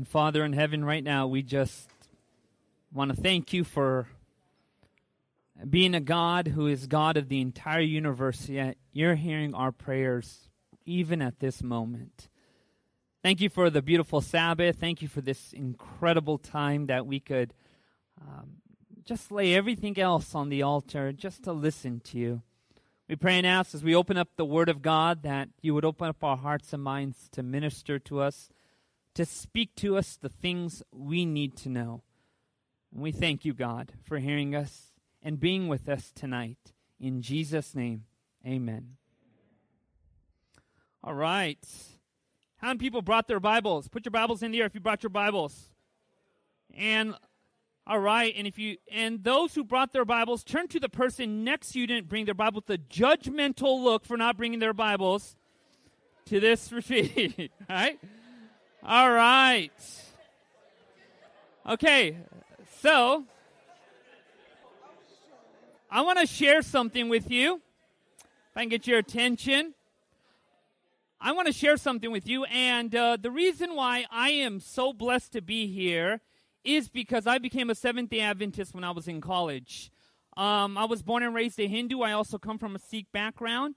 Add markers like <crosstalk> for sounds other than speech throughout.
And Father in heaven, right now, we just want to thank you for being a God who is God of the entire universe, yet you're hearing our prayers even at this moment. Thank you for the beautiful Sabbath. Thank you for this incredible time that we could um, just lay everything else on the altar just to listen to you. We pray and ask as we open up the Word of God that you would open up our hearts and minds to minister to us, to speak to us the things we need to know. And we thank you, God, for hearing us and being with us tonight. In Jesus' name, amen. All right. How many people brought their Bibles? Put your Bibles in the air if you brought your Bibles. And all right, and if you and those who brought their Bibles, turn to the person next you didn't bring their Bible with a judgmental look for not bringing their Bibles to this <laughs> retreat. right? All right. Okay, so I want to share something with you. If I can get your attention. I want to share something with you, and uh, the reason why I am so blessed to be here is because I became a Seventh day Adventist when I was in college. Um, I was born and raised a Hindu. I also come from a Sikh background.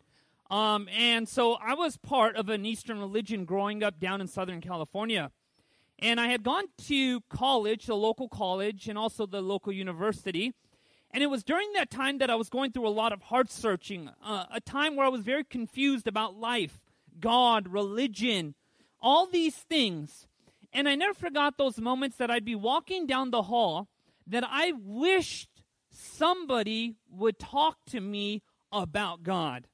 Um, and so I was part of an Eastern religion growing up down in Southern California. And I had gone to college, the local college, and also the local university. And it was during that time that I was going through a lot of heart searching, uh, a time where I was very confused about life, God, religion, all these things. And I never forgot those moments that I'd be walking down the hall that I wished somebody would talk to me about God.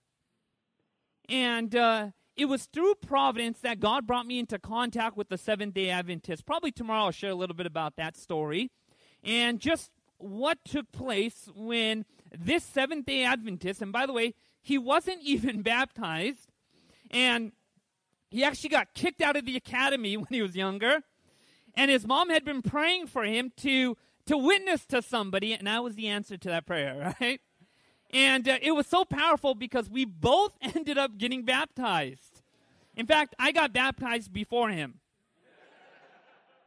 And uh, it was through providence that God brought me into contact with the Seventh day Adventists. Probably tomorrow I'll share a little bit about that story. And just what took place when this Seventh day Adventist, and by the way, he wasn't <laughs> even baptized, and he actually got kicked out of the academy <laughs> when he was younger. And his mom had been praying for him to, to witness to somebody, and that was the answer to that prayer, <laughs> right? And uh, it was so powerful because we both <laughs> ended up getting baptized. In fact, I got baptized before him.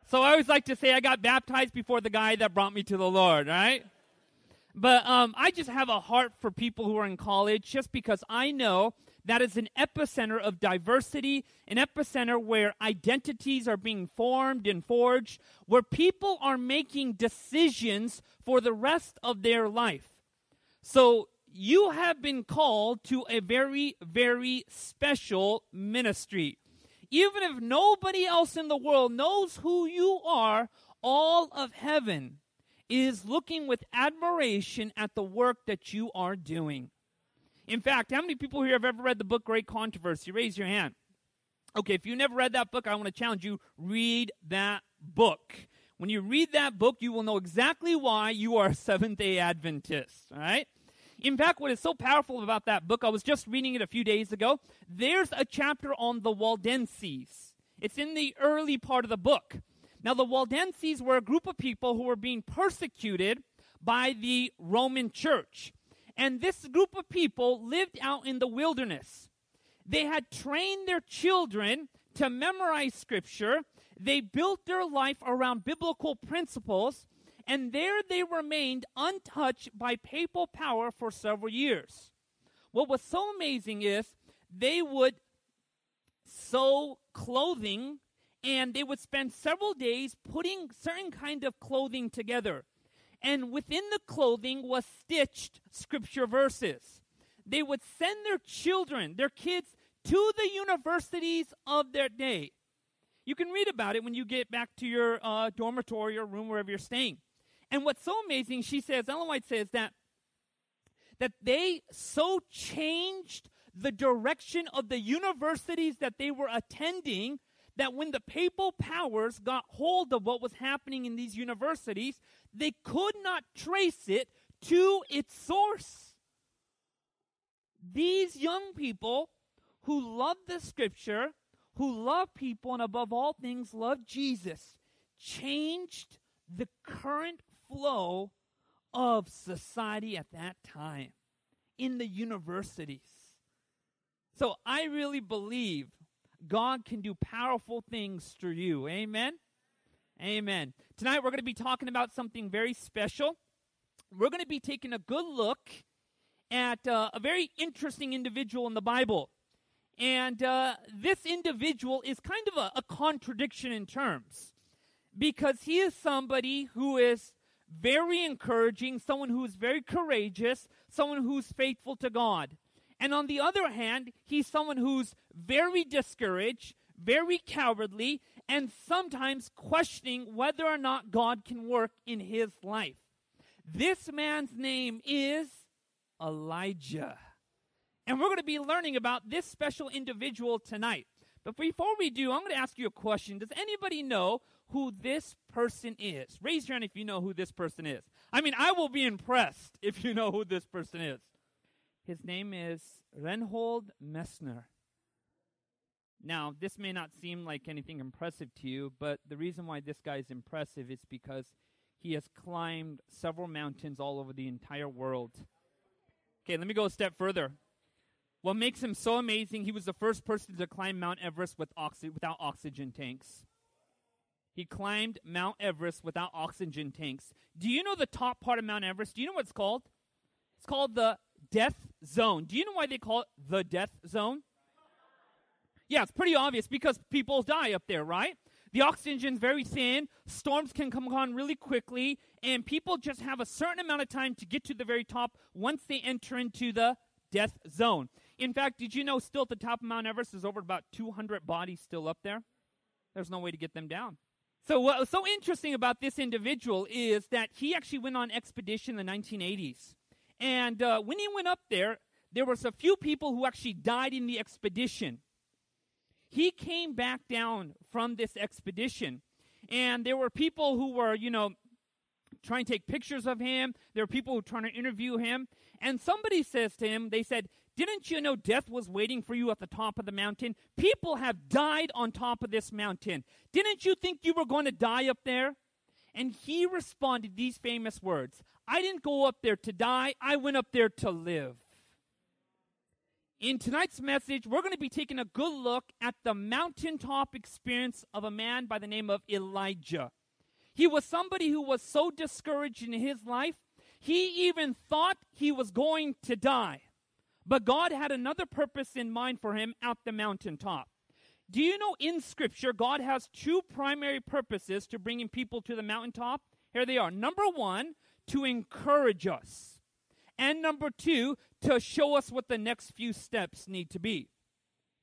So I always like to say I got baptized before the guy that brought me to the Lord, right? But um, I just have a heart for people who are in college just because I know that is an epicenter of diversity, an epicenter where identities are being formed and forged, where people are making decisions for the rest of their life. So you have been called to a very, very special ministry. Even if nobody else in the world knows who you are, all of heaven is looking with admiration at the work that you are doing. In fact, how many people here have ever read the book Great Controversy? Raise your hand. Okay, if you never read that book, I want to challenge you read that book. When you read that book, you will know exactly why you are a Seventh day Adventist, all right? In fact, what is so powerful about that book, I was just reading it a few days ago. There's a chapter on the Waldenses. It's in the early part of the book. Now, the Waldenses were a group of people who were being persecuted by the Roman church. And this group of people lived out in the wilderness. They had trained their children to memorize scripture. They built their life around biblical principles, and there they remained untouched by papal power for several years. What was so amazing is they would sew clothing and they would spend several days putting certain kind of clothing together and within the clothing was stitched scripture verses. They would send their children, their kids, to the universities of their day. You can read about it when you get back to your uh, dormitory or room, wherever you're staying. And what's so amazing, she says, Ellen White says that that they so changed the direction of the universities that they were attending that when the papal powers got hold of what was happening in these universities, they could not trace it to its source. These young people who love the scripture, who love people, and above all things love Jesus, changed the current flow of society at that time in the universities. So I really believe God can do powerful things through you. Amen? Amen. Tonight we're going to be talking about something very special. We're going to be taking a good look at uh, a very interesting individual in the Bible. And uh, this individual is kind of a, a contradiction in terms because he is somebody who is very encouraging, someone who is very courageous, someone who's faithful to God. And on the other hand, he's someone who's very discouraged, very cowardly, and sometimes questioning whether or not God can work in his life. This man's name is Elijah. And we're going to be learning about this special individual tonight. But before we do, I'm going to ask you a question. Does anybody know who this person is? Raise your hand if you know who this person is. I mean, I will be impressed if you know who this person is. His name is Reinhold Messner. Now, this may not seem like anything impressive to you, but the reason why this guy is impressive is because he has climbed several mountains all over the entire world. Okay, let me go a step further. What makes him so amazing, he was the first person to climb Mount Everest with oxy- without oxygen tanks. He climbed Mount Everest without oxygen tanks. Do you know the top part of Mount Everest? Do you know what it's called? It's called the death zone. Do you know why they call it the death zone? Yeah, it's pretty obvious because people die up there, right? The oxygen's very thin, storms can come on really quickly, and people just have a certain amount of time to get to the very top once they enter into the death zone. In fact, did you know still at the top of Mount Everest is over about 200 bodies still up there? There's no way to get them down. So what was so interesting about this individual is that he actually went on expedition in the 1980s. And uh, when he went up there, there was a few people who actually died in the expedition. He came back down from this expedition, and there were people who were, you know, trying to take pictures of him. There were people who were trying to interview him. And somebody says to him, they said, Didn't you know death was waiting for you at the top of the mountain? People have died on top of this mountain. Didn't you think you were going to die up there? And he responded these famous words I didn't go up there to die, I went up there to live. In tonight's message, we're going to be taking a good look at the mountaintop experience of a man by the name of Elijah. He was somebody who was so discouraged in his life, he even thought he was going to die. But God had another purpose in mind for him at the mountaintop. Do you know in Scripture, God has two primary purposes to bringing people to the mountaintop? Here they are. Number one, to encourage us. And number two, to show us what the next few steps need to be.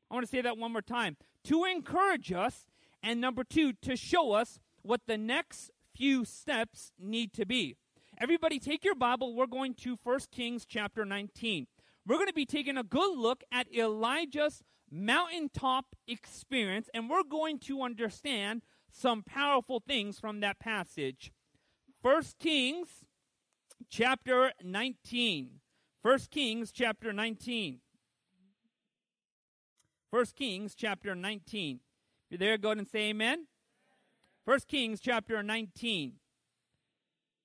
I want to say that one more time. To encourage us, and number two, to show us what the next few steps need to be. Everybody, take your Bible. We're going to 1 Kings chapter 19. We're going to be taking a good look at Elijah's mountaintop experience, and we're going to understand some powerful things from that passage. 1 Kings chapter 19. 1 Kings chapter 19. 1 Kings chapter 19. If you're there, go ahead and say amen. First Kings chapter 19.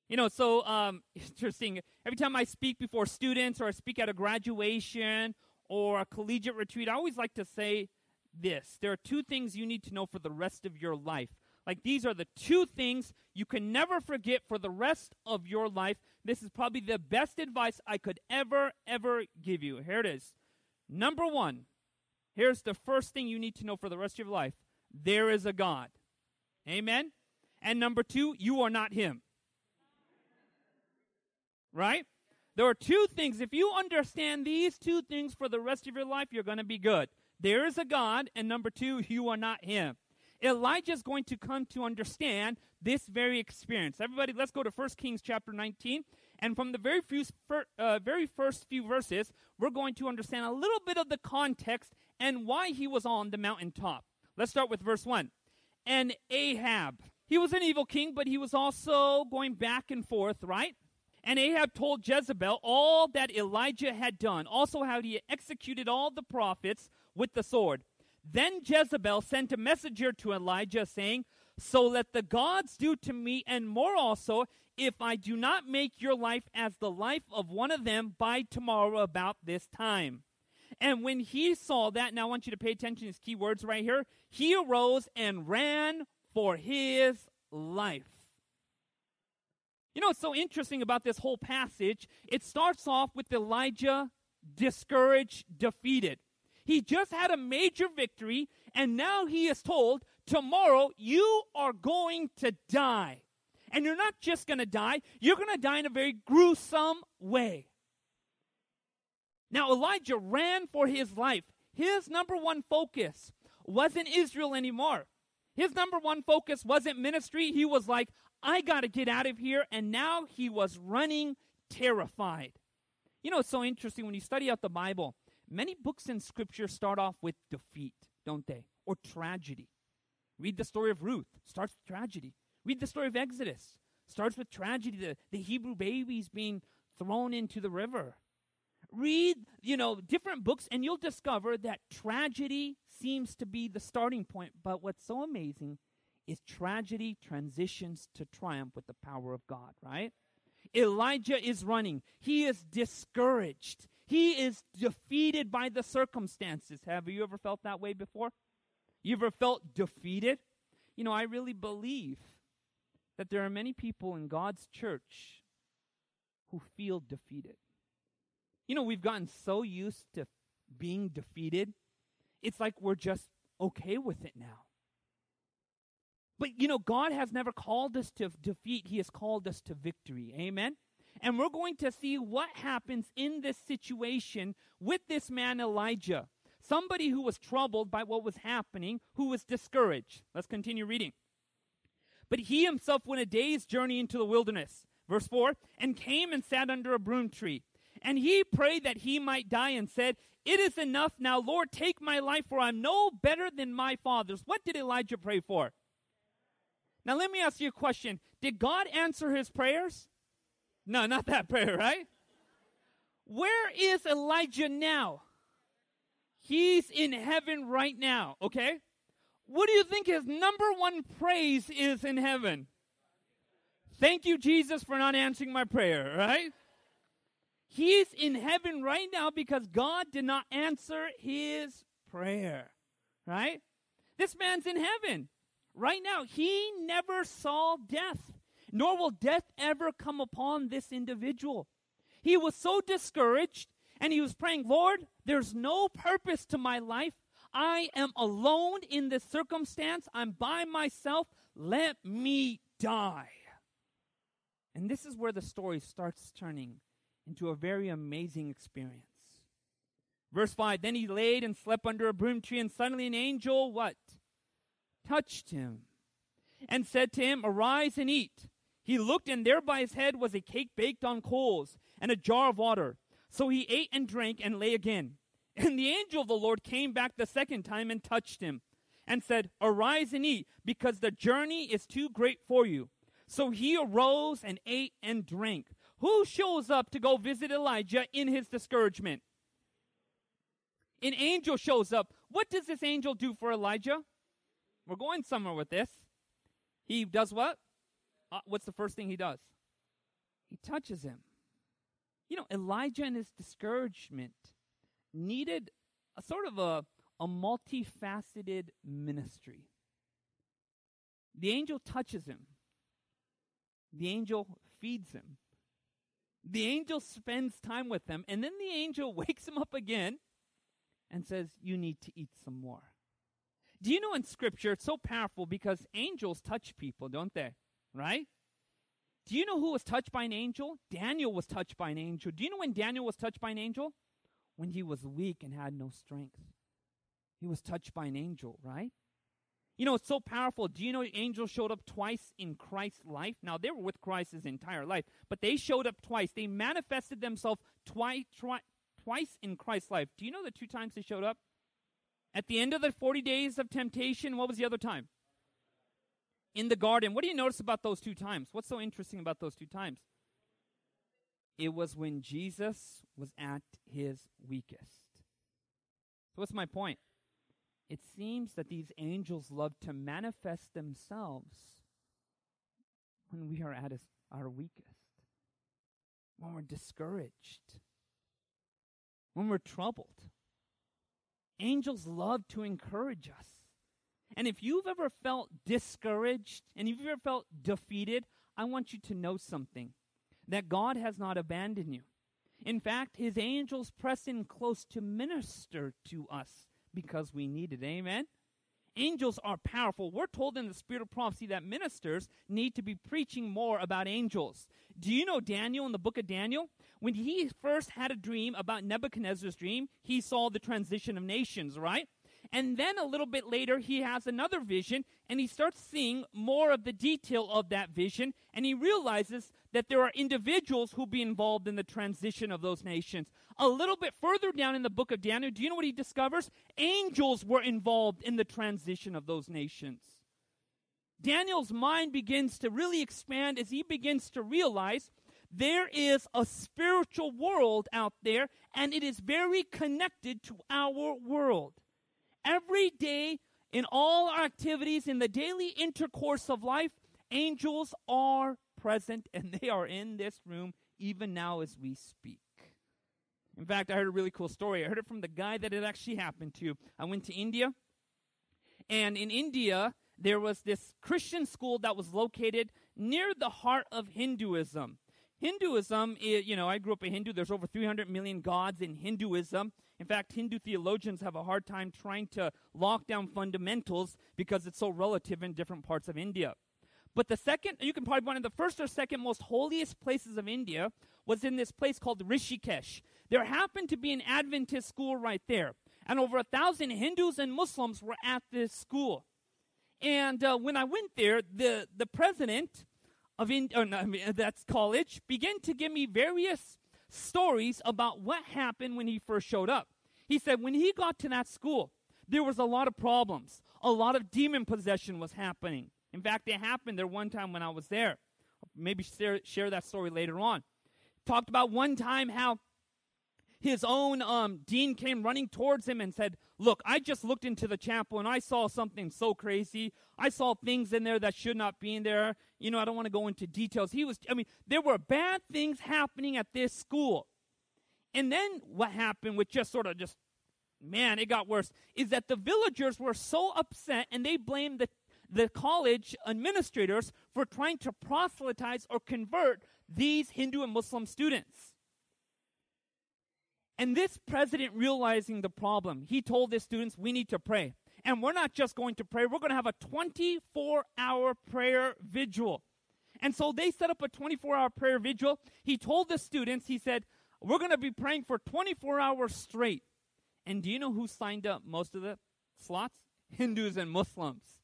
You know, so um, <laughs> interesting. Every time I speak before students or I speak at a graduation or a collegiate retreat, I always like to say this. There are two things you need to know for the rest of your life. Like these are the two things you can never forget for the rest of your life. This is probably the best advice I could ever, ever give you. Here it is. Number one, here's the first thing you need to know for the rest of your life there is a God. Amen? And number two, you are not him. Right? There are two things. If you understand these two things for the rest of your life, you're going to be good. There is a God, and number two, you are not him. Elijah is going to come to understand this very experience. Everybody, let's go to 1 Kings chapter 19. And from the very, few, uh, very first few verses, we're going to understand a little bit of the context and why he was on the mountaintop. Let's start with verse 1 and Ahab. He was an evil king, but he was also going back and forth, right? And Ahab told Jezebel all that Elijah had done, also how he executed all the prophets with the sword. Then Jezebel sent a messenger to Elijah, saying, So let the gods do to me, and more also, if I do not make your life as the life of one of them by tomorrow about this time. And when he saw that, now I want you to pay attention to these key words right here. He arose and ran for his life. You know what's so interesting about this whole passage? It starts off with Elijah discouraged, defeated. He just had a major victory, and now he is told, Tomorrow you are going to die. And you're not just going to die, you're going to die in a very gruesome way. Now, Elijah ran for his life. His number one focus wasn't Israel anymore. His number one focus wasn't ministry. He was like, I got to get out of here. And now he was running terrified. You know, it's so interesting when you study out the Bible, many books in Scripture start off with defeat, don't they? Or tragedy. Read the story of Ruth, starts with tragedy. Read the story of Exodus, starts with tragedy, the, the Hebrew babies being thrown into the river. Read, you know, different books, and you'll discover that tragedy seems to be the starting point. But what's so amazing is tragedy transitions to triumph with the power of God, right? Elijah is running. He is discouraged. He is defeated by the circumstances. Have you ever felt that way before? You ever felt defeated? You know, I really believe that there are many people in God's church who feel defeated. You know, we've gotten so used to being defeated, it's like we're just okay with it now. But you know, God has never called us to defeat, He has called us to victory. Amen? And we're going to see what happens in this situation with this man Elijah. Somebody who was troubled by what was happening, who was discouraged. Let's continue reading. But he himself went a day's journey into the wilderness. Verse 4 and came and sat under a broom tree. And he prayed that he might die and said, It is enough now, Lord, take my life, for I'm no better than my fathers. What did Elijah pray for? Now, let me ask you a question Did God answer his prayers? No, not that prayer, right? Where is Elijah now? He's in heaven right now, okay? What do you think his number one praise is in heaven? Thank you, Jesus, for not answering my prayer, right? He's in heaven right now because God did not answer his prayer, right? This man's in heaven right now. He never saw death, nor will death ever come upon this individual. He was so discouraged and he was praying, Lord, there's no purpose to my life. I am alone in this circumstance. I'm by myself. Let me die. And this is where the story starts turning into a very amazing experience. Verse 5 Then he laid and slept under a broom tree, and suddenly an angel, what? Touched him and said to him, Arise and eat. He looked, and there by his head was a cake baked on coals and a jar of water. So he ate and drank and lay again. And the angel of the Lord came back the second time and touched him and said, Arise and eat, because the journey is too great for you. So he arose and ate and drank. Who shows up to go visit Elijah in his discouragement? An angel shows up. What does this angel do for Elijah? We're going somewhere with this. He does what? Uh, what's the first thing he does? He touches him. You know, Elijah in his discouragement needed a sort of a, a multifaceted ministry. The angel touches him. The angel feeds him. The angel spends time with him, and then the angel <laughs> wakes him up again and says, You need to eat some more. Do you know in Scripture, it's so powerful because angels touch people, don't they? Right? Do you know who was touched by an angel? Daniel was touched by an angel. Do you know when Daniel was touched by an angel? When he was weak and had no strength. He was touched by an angel, right? You know, it's so powerful. Do you know angels showed up twice in Christ's life? Now, they were with Christ his entire life, but they showed up twice. They manifested themselves twice, twi- twice in Christ's life. Do you know the two times they showed up? At the end of the 40 days of temptation, what was the other time? In the garden. What do you notice about those two times? What's so interesting about those two times? It was when Jesus was at his weakest. So, what's my point? It seems that these angels love to manifest themselves when we are at our weakest, when we're discouraged, when we're troubled. Angels love to encourage us. And if you've ever felt discouraged and if you've ever felt defeated, I want you to know something that God has not abandoned you. In fact, his angels press in close to minister to us because we need it. Amen? Angels are powerful. We're told in the spirit of prophecy that ministers need to be preaching more about angels. Do you know Daniel in the book of Daniel? When he first had a dream about Nebuchadnezzar's dream, he saw the transition of nations, right? And then a little bit later, he has another vision and he starts seeing more of the detail of that vision. And he realizes that there are individuals who'll be involved in the transition of those nations. A little bit further down in the book of Daniel, do you know what he discovers? Angels were involved in the transition of those nations. Daniel's mind begins to really expand as he begins to realize there is a spiritual world out there and it is very connected to our world. Every day, in all our activities, in the daily intercourse of life, angels are present and they are in this room even now as we speak. In fact, I heard a really cool story. I heard it from the guy that it actually happened to. I went to India, and in India, there was this Christian school that was located near the heart of Hinduism. Hinduism, is, you know, I grew up a Hindu. There's over 300 million gods in Hinduism. In fact, Hindu theologians have a hard time trying to lock down fundamentals because it's so relative in different parts of India. But the second, you can probably one of the first or second most holiest places of India was in this place called Rishikesh. There happened to be an Adventist school right there, and over a thousand Hindus and Muslims were at this school. And uh, when I went there, the the president of no, that's college began to give me various stories about what happened when he first showed up. He said when he got to that school, there was a lot of problems. A lot of demon possession was happening. In fact, it happened there one time when I was there. Maybe share, share that story later on. Talked about one time how his own um, dean came running towards him and said, Look, I just looked into the chapel and I saw something so crazy. I saw things in there that should not be in there. You know, I don't want to go into details. He was, I mean, there were bad things happening at this school. And then what happened, which just sort of just, man, it got worse, is that the villagers were so upset and they blamed the, the college administrators for trying to proselytize or convert these Hindu and Muslim students. And this president realizing the problem, he told his students, we need to pray. And we're not just going to pray, we're going to have a 24 hour prayer vigil. And so they set up a 24 hour prayer vigil. He told the students, he said, we're going to be praying for 24 hours straight. And do you know who signed up most of the slots? Hindus and Muslims.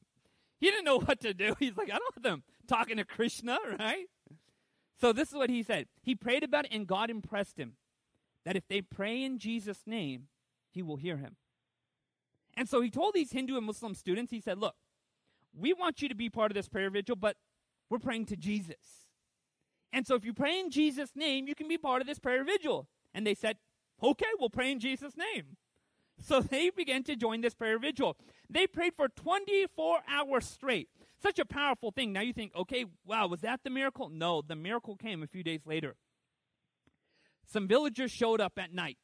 He didn't know what to do. <laughs> He's like, I don't want them talking to Krishna, <laughs> right? So this is what he said. He prayed about it, and God impressed him that if they pray in Jesus' name, he will hear him. And so he told these Hindu and Muslim students, he said, Look, we want you to be part of this prayer vigil, but we're praying to Jesus. And so if you pray in Jesus' name, you can be part of this prayer vigil. And they said, Okay, we'll pray in Jesus' name. So they began to join this prayer vigil. They prayed for 24 hours straight. Such a powerful thing. Now you think, okay, wow, was that the miracle? No, the miracle came a few days later. Some villagers showed up at night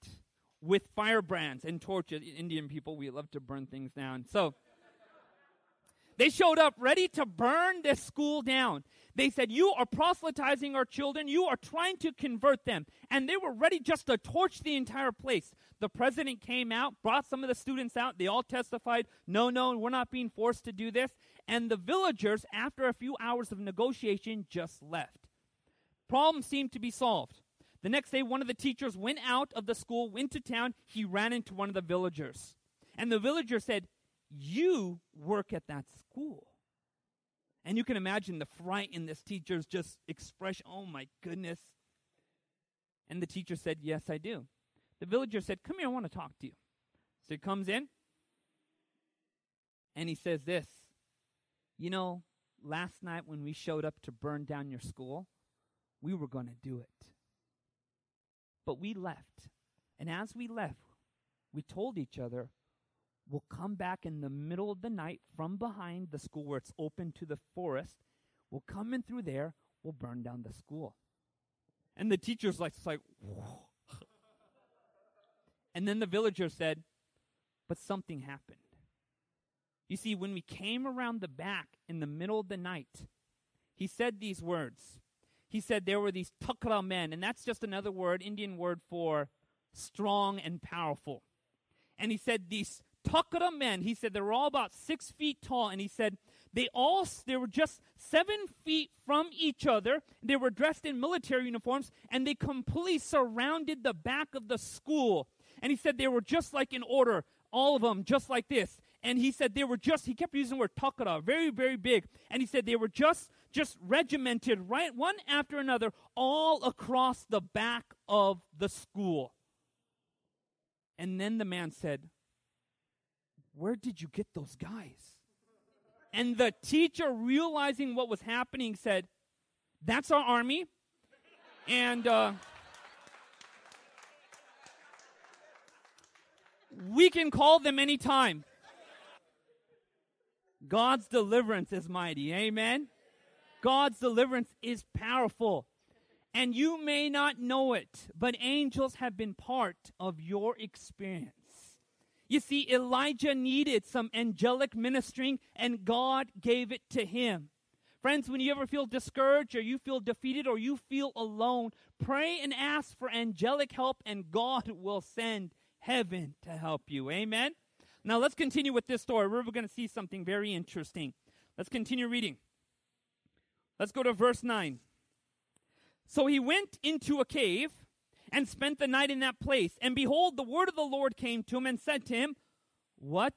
with firebrands and torches. Indian people, we love to burn things down. So they showed up ready to burn this school down. They said, You are proselytizing our children. You are trying to convert them. And they were ready just to torch the entire place. The president came out, brought some of the students out. They all testified, No, no, we're not being forced to do this. And the villagers, after a few hours of negotiation, just left. Problem seemed to be solved. The next day, one of the teachers went out of the school, went to town. He ran into one of the villagers. And the villager said, You work at that school. And you can imagine the fright in this teacher's just expression. Oh my goodness. And the teacher said, Yes, I do. The villager said, Come here, I want to talk to you. So he comes in and he says this You know, last night when we showed up to burn down your school, we were going to do it. But we left. And as we left, we told each other, we'll come back in the middle of the night from behind the school where it's open to the forest. We'll come in through there. We'll burn down the school. And the teacher's like, it's like <laughs> and then the villager said, but something happened. You see, when we came around the back in the middle of the night, he said these words. He said there were these takra men, and that's just another word, Indian word for strong and powerful. And he said these takra men, he said they were all about six feet tall, and he said they all they were just seven feet from each other. They were dressed in military uniforms, and they completely surrounded the back of the school. And he said they were just like in order, all of them just like this. And he said they were just, he kept using the word takara, very, very big. And he said they were just, just regimented, right, one after another, all across the back of the school. And then the man said, Where did you get those guys? And the teacher, realizing what was happening, said, That's our army. And uh, we can call them anytime. God's deliverance is mighty. Amen. God's deliverance is powerful. And you may not know it, but angels have been part of your experience. You see, Elijah needed some angelic ministering, and God gave it to him. Friends, when you ever feel discouraged, or you feel defeated, or you feel alone, pray and ask for angelic help, and God will send heaven to help you. Amen? Now let's continue with this story. We're going to see something very interesting. Let's continue reading. Let's go to verse 9. So he went into a cave and spent the night in that place. And behold, the word of the Lord came to him and said to him, What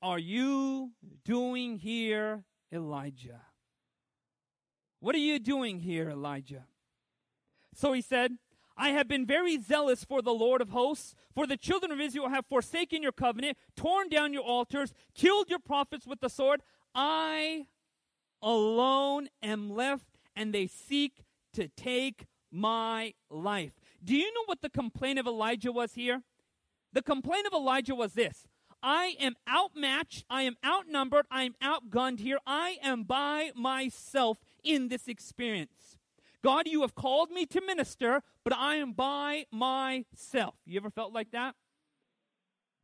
are you doing here, Elijah? What are you doing here, Elijah? So he said, I have been very zealous for the Lord of hosts, for the children of Israel have forsaken your covenant, torn down your altars, killed your prophets with the sword. I alone am left, and they seek to take my life. Do you know what the complaint of Elijah was here? The complaint of Elijah was this I am outmatched, I am outnumbered, I am outgunned here, I am by myself in this experience. God, you have called me to minister, but I am by myself. You ever felt like that?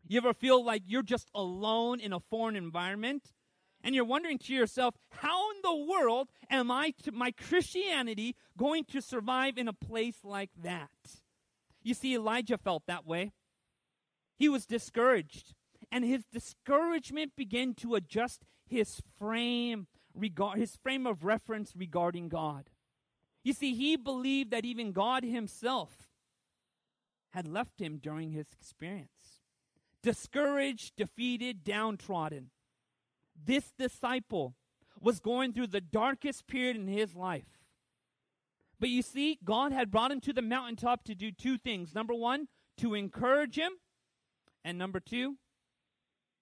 You ever feel like you're just alone in a foreign environment? And you're wondering to yourself, how in the world am I, to, my Christianity, going to survive in a place like that? You see, Elijah felt that way. He was discouraged, and his discouragement began to adjust his frame, regard, his frame of reference regarding God. You see, he believed that even God himself had left him during his experience. Discouraged, defeated, downtrodden. This disciple was going through the darkest period in his life. But you see, God had brought him to the mountaintop to do two things. Number one, to encourage him. And number two,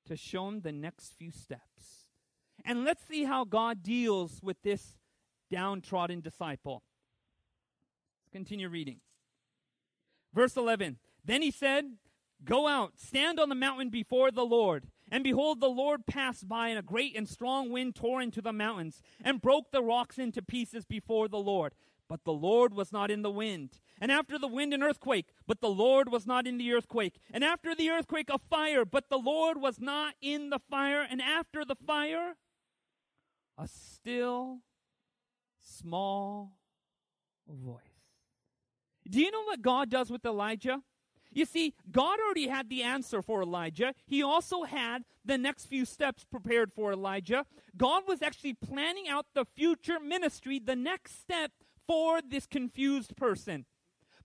to show him the next few steps. And let's see how God deals with this downtrodden disciple. Let's Continue reading. Verse 11 Then he said, Go out, stand on the mountain before the Lord. And behold, the Lord passed by, and a great and strong wind tore into the mountains, and broke the rocks into pieces before the Lord. But the Lord was not in the wind. And after the wind, an earthquake, but the Lord was not in the earthquake. And after the earthquake, a fire, but the Lord was not in the fire. And after the fire, a still, small voice. Do you know what God does with Elijah? You see, God already had the answer for Elijah. He also had the next few steps prepared for Elijah. God was actually planning out the future ministry, the next step for this confused person.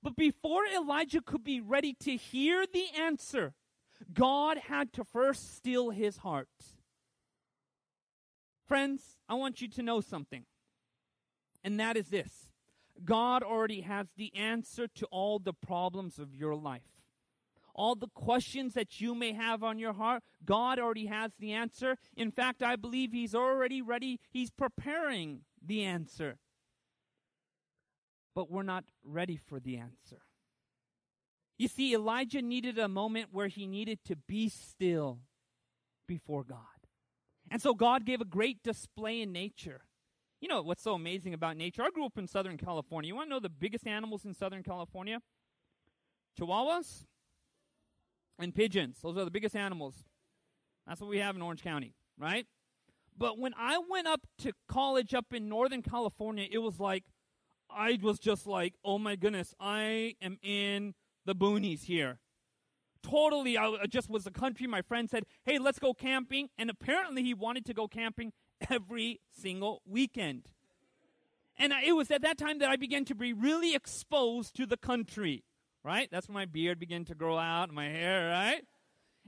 But before Elijah could be ready to hear the answer, God had to first still his heart. Friends, I want you to know something, and that is this God already has the answer to all the problems of your life. All the questions that you may have on your heart, God already has the answer. In fact, I believe He's already ready, He's preparing the answer. But we're not ready for the answer. You see, Elijah needed a moment where he needed to be still before God. And so God gave a great display in nature. You know what's so amazing about nature? I grew up in Southern California. You want to know the biggest animals in Southern California? Chihuahuas and pigeons. Those are the biggest animals. That's what we have in Orange County. right? But when I went up to college up in Northern California, it was like, I was just like, oh my goodness, I am in the boonies here. Totally, I just was a country. My friend said, hey, let's go camping. And apparently, he wanted to go camping every single weekend. And it was at that time that I began to be really exposed to the country, right? That's when my beard began to grow out, my hair, right?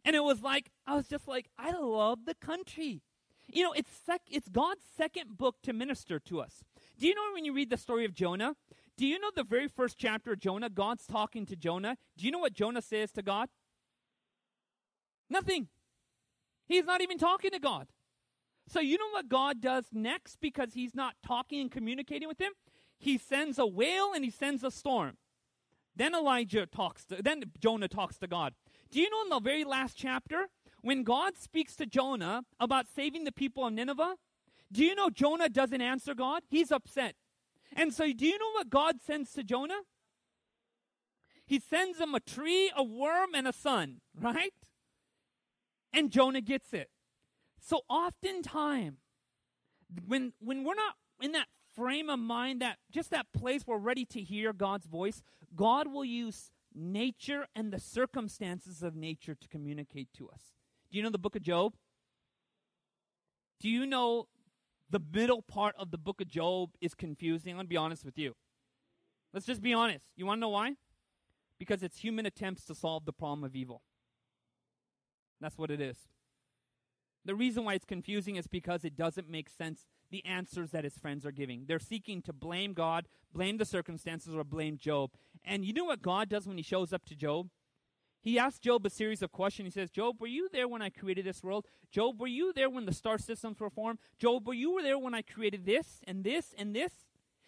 And it was like, I was just like, I love the country. You know, it's, sec- it's God's second book to minister to us. Do you know when you read the story of Jonah? Do you know the very first chapter of Jonah? God's talking to Jonah. Do you know what Jonah says to God? Nothing. He's not even talking to God. So, you know what God does next because he's not talking and communicating with him? He sends a whale and he sends a storm. Then Elijah talks to, then Jonah talks to God. Do you know in the very last chapter, when God speaks to Jonah about saving the people of Nineveh, do you know Jonah doesn't answer God? He's upset. And so, do you know what God sends to Jonah? He sends him a tree, a worm, and a sun, right? And Jonah gets it. So, oftentimes, when, when we're not in that frame of mind, that just that place we're ready to hear God's voice, God will use nature and the circumstances of nature to communicate to us. Do you know the book of Job? Do you know the middle part of the book of Job is confusing? I'm going to be honest with you. Let's just be honest. You want to know why? Because it's human attempts to solve the problem of evil. That's what it is. The reason why it's confusing is because it doesn't make sense the answers that his friends are giving. They're seeking to blame God, blame the circumstances, or blame Job. And you know what God does when he shows up to Job? He asks Job a series of questions. He says, Job, were you there when I created this world? Job, were you there when the star systems were formed? Job, were you there when I created this and this and this?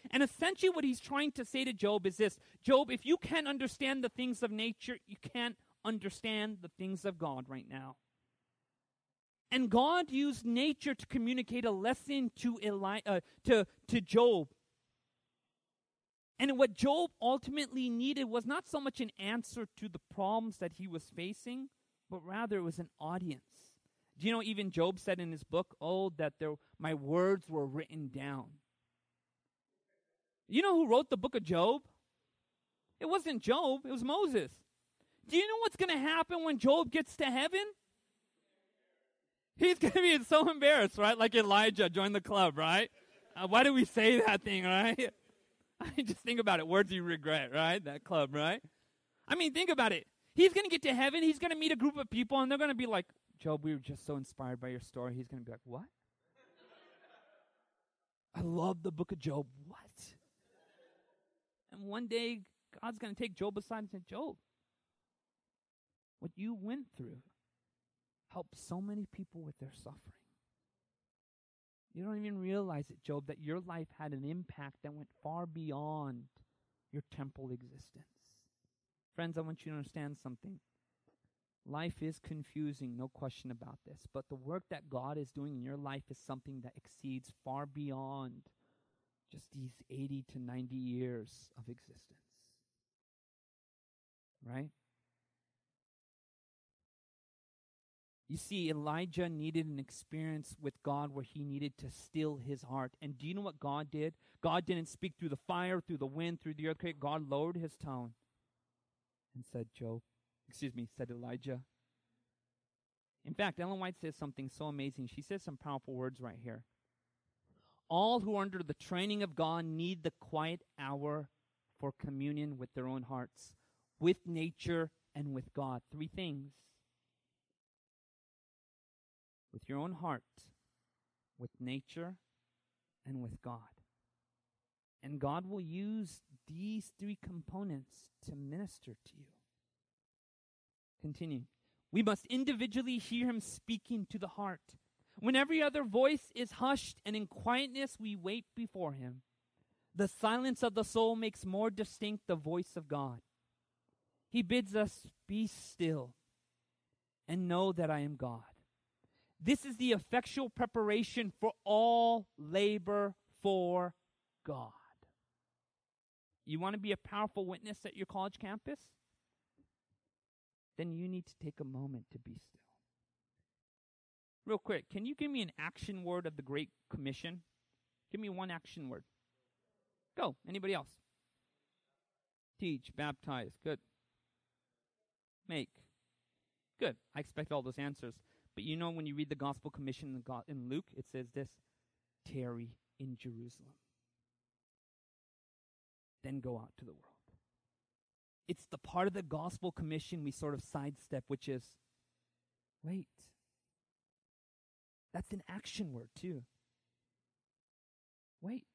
And essentially, what he's trying to say to Job is this Job, if you can't understand the things of nature, you can't understand the things of God right now. And God used nature to communicate a lesson to, Eli- uh, to, to Job. And what Job ultimately needed was not so much an answer to the problems that he was facing, but rather it was an audience. Do you know even Job said in his book, "Oh, that there my words were written down." You know who wrote the book of Job? It wasn't Job, it was Moses. Do you know what's going to happen when Job gets to heaven? He's going to be so embarrassed, right? Like Elijah joined the club, right? Uh, why do we say that thing, right? <laughs> I mean, just think about it. Words you regret, right? That club, right? I mean, think about it. He's going to get to heaven. He's going to meet a group of people, and they're going to be like, Job, we were just so inspired by your story. He's going to be like, What? I love the book of Job. What? And one day, God's going to take Job aside and say, Job, what you went through helped so many people with their suffering. You don't even realize it, Job, that your life had an impact that went far beyond your temporal existence. Friends, I want you to understand something. Life is confusing, no question about this, but the work that God is doing in your life is something that exceeds far beyond just these 80 to 90 years of existence. Right? You see, Elijah needed an experience with God where he needed to still his heart. And do you know what God did? God didn't speak through the fire, through the wind, through the earthquake. God lowered his tone and said, Job, excuse me, said Elijah. In fact, Ellen White says something so amazing. She says some powerful words right here. All who are under the training of God need the quiet hour for communion with their own hearts, with nature, and with God. Three things with your own heart, with nature, and with God. And God will use these three components to minister to you. Continue. We must individually hear Him speaking to the heart. When every other voice is hushed and in quietness we wait before Him, the silence of the soul makes more distinct the voice of God. He bids us be still and know that I am God. This is the effectual preparation for all labor for God. You want to be a powerful witness at your college campus? Then you need to take a moment to be still. Real quick, can you give me an action word of the Great Commission? Give me one action word. Go. Anybody else? Teach, baptize. Good. Make. Good. I expect all those answers. But you know, when you read the Gospel Commission in Luke, it says this tarry in Jerusalem. Then go out to the world. It's the part of the Gospel Commission we sort of sidestep, which is wait. That's an action word, too. Wait.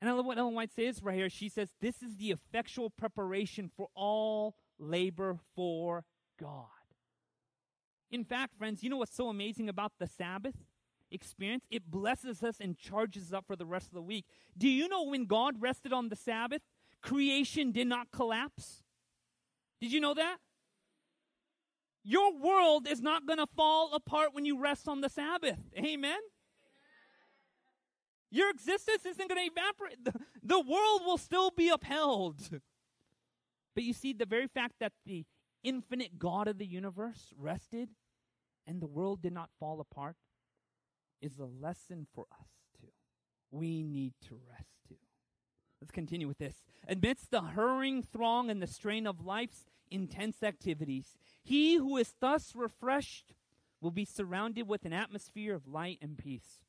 And I love what Ellen White says right here. She says, This is the effectual preparation for all labor for God. In fact, friends, you know what's so amazing about the Sabbath experience? It blesses us and charges us up for the rest of the week. Do you know when God rested on the Sabbath, creation did not collapse? Did you know that? Your world is not going to fall apart when you rest on the Sabbath. Amen? Your existence isn't going to evaporate. The, the world will still be upheld. But you see, the very fact that the infinite God of the universe rested and the world did not fall apart is a lesson for us too. We need to rest too. Let's continue with this. Amidst the hurrying throng and the strain of life's intense activities, he who is thus refreshed will be surrounded with an atmosphere of light and peace.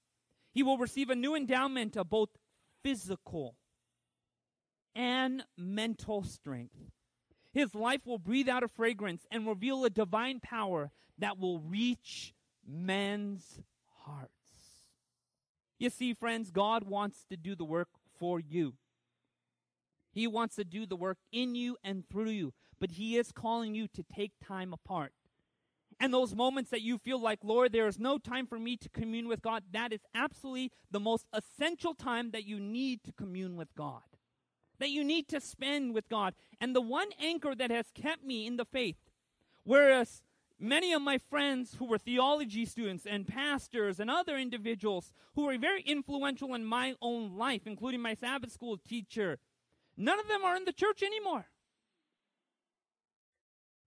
He will receive a new endowment of both physical and mental strength. His life will breathe out a fragrance and reveal a divine power that will reach men's hearts. You see, friends, God wants to do the work for you. He wants to do the work in you and through you, but He is calling you to take time apart. And those moments that you feel like, Lord, there is no time for me to commune with God, that is absolutely the most essential time that you need to commune with God that you need to spend with God. And the one anchor that has kept me in the faith, whereas many of my friends who were theology students and pastors and other individuals who were very influential in my own life, including my Sabbath school teacher, none of them are in the church anymore.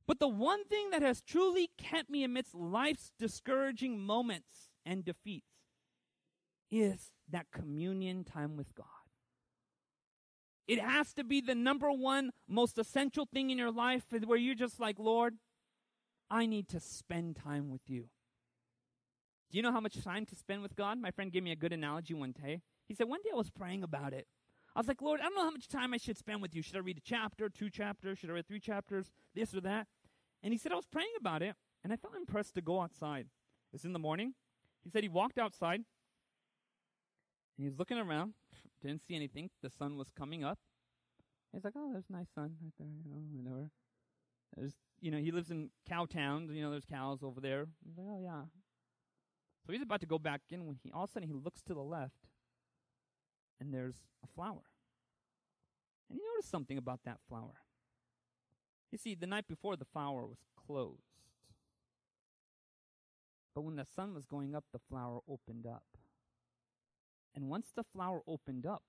But the one thing that has truly kept me amidst life's discouraging moments and defeats is that communion time with God. It has to be the number one most essential thing in your life where you're just like, Lord, I need to spend time with you. Do you know how much time to spend with God? My friend gave me a good analogy one day. He said, One day I was praying about it. I was like, Lord, I don't know how much time I should spend with you. Should I read a chapter, two chapters? Should I read three chapters? This or that? And he said, I was praying about it, and I felt impressed to go outside. It's in the morning. He said he walked outside, and he was looking around, didn't see anything. The sun was coming up. He's like, oh, there's a nice sun right there, you know, whatever. There's, you know, he lives in Cowtown. You know, there's cows over there. He's like, oh yeah. So he's about to go back in when he all of a sudden he looks to the left, and there's a flower. And he noticed something about that flower. You see, the night before the flower was closed. But when the sun was going up, the flower opened up. And once the flower opened up,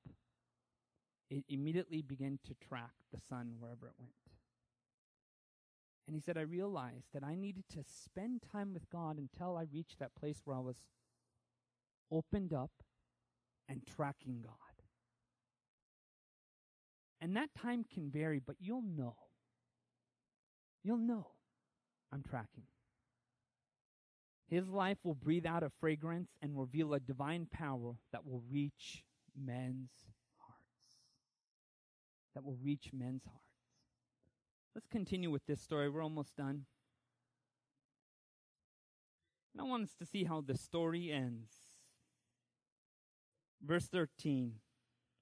it immediately began to track the sun wherever it went. And he said, I realized that I needed to spend time with God until I reached that place where I was opened up and tracking God. And that time can vary, but you'll know. You'll know I'm tracking. His life will breathe out a fragrance and reveal a divine power that will reach men's hearts. that will reach men's hearts. Let's continue with this story. We're almost done. And I want us to see how the story ends. Verse 13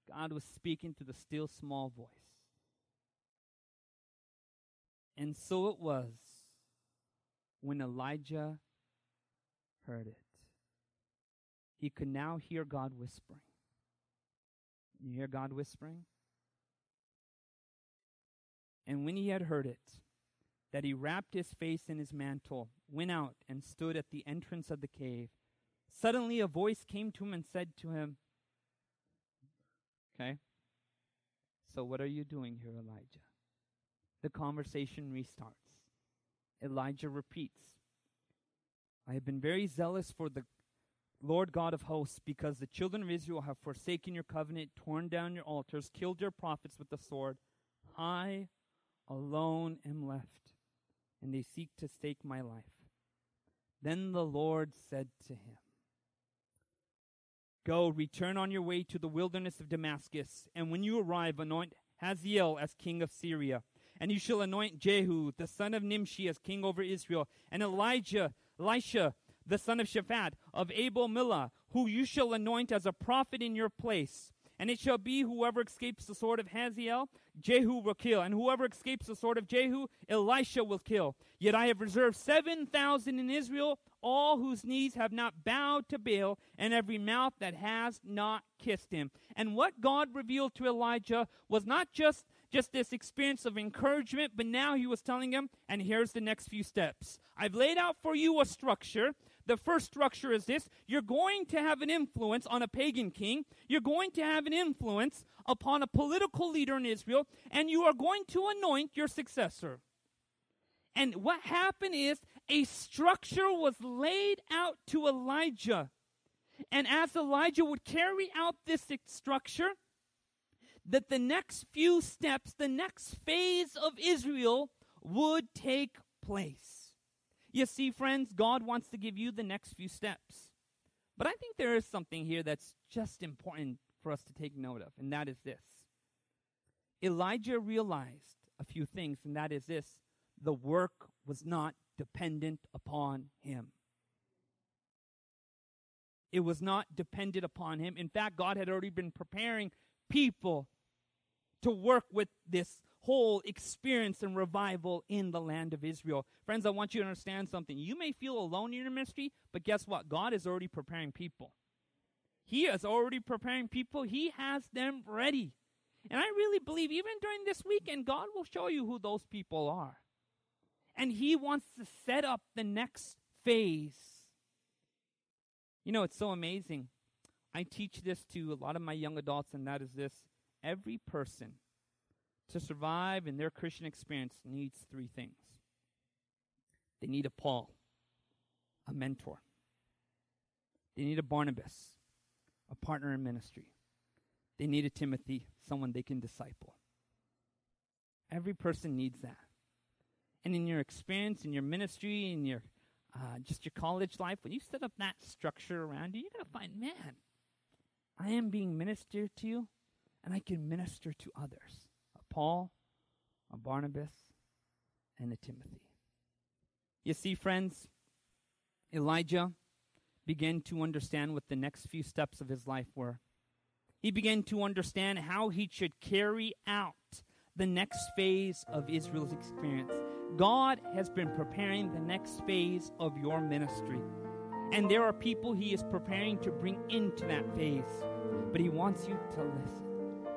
God was speaking to the still small voice. And so it was when Elijah heard it. He could now hear God whispering. You hear God whispering? And when he had heard it, that he wrapped his face in his mantle, went out, and stood at the entrance of the cave. Suddenly a voice came to him and said to him, Okay, so what are you doing here, Elijah? The conversation restarts. Elijah repeats, I have been very zealous for the Lord God of hosts, because the children of Israel have forsaken your covenant, torn down your altars, killed your prophets with the sword. I alone am left, and they seek to stake my life. Then the Lord said to him, Go, return on your way to the wilderness of Damascus, and when you arrive, anoint Hazael as king of Syria. And you shall anoint Jehu, the son of Nimshi, as king over Israel, and Elijah, Elisha, the son of Shaphat, of Abel Meholah, who you shall anoint as a prophet in your place. And it shall be whoever escapes the sword of Hazael, Jehu will kill, and whoever escapes the sword of Jehu, Elisha will kill. Yet I have reserved seven thousand in Israel, all whose knees have not bowed to Baal, and every mouth that has not kissed him. And what God revealed to Elijah was not just just this experience of encouragement, but now he was telling him, and here's the next few steps. I've laid out for you a structure. The first structure is this you're going to have an influence on a pagan king, you're going to have an influence upon a political leader in Israel, and you are going to anoint your successor. And what happened is a structure was laid out to Elijah. And as Elijah would carry out this structure, that the next few steps, the next phase of Israel would take place. You see, friends, God wants to give you the next few steps. But I think there is something here that's just important for us to take note of, and that is this. Elijah realized a few things, and that is this the work was not dependent upon him. It was not dependent upon him. In fact, God had already been preparing people to work with this whole experience and revival in the land of Israel. Friends, I want you to understand something. You may feel alone in your ministry, but guess what? God is already preparing people. He is already preparing people, He has them ready. And I really believe even during this weekend, God will show you who those people are. And He wants to set up the next phase. You know, it's so amazing. I teach this to a lot of my young adults, and that is this every person to survive in their Christian experience needs three things they need a Paul, a mentor, they need a Barnabas, a partner in ministry, they need a Timothy, someone they can disciple. Every person needs that. And in your experience, in your ministry, in your uh, just your college life, when you set up that structure around you, you're going to find, man, I am being ministered to and I can minister to others a Paul, a Barnabas, and a Timothy. You see, friends, Elijah began to understand what the next few steps of his life were. He began to understand how he should carry out the next phase of Israel's experience. God has been preparing the next phase of your ministry. And there are people he is preparing to bring into that phase. But he wants you to listen.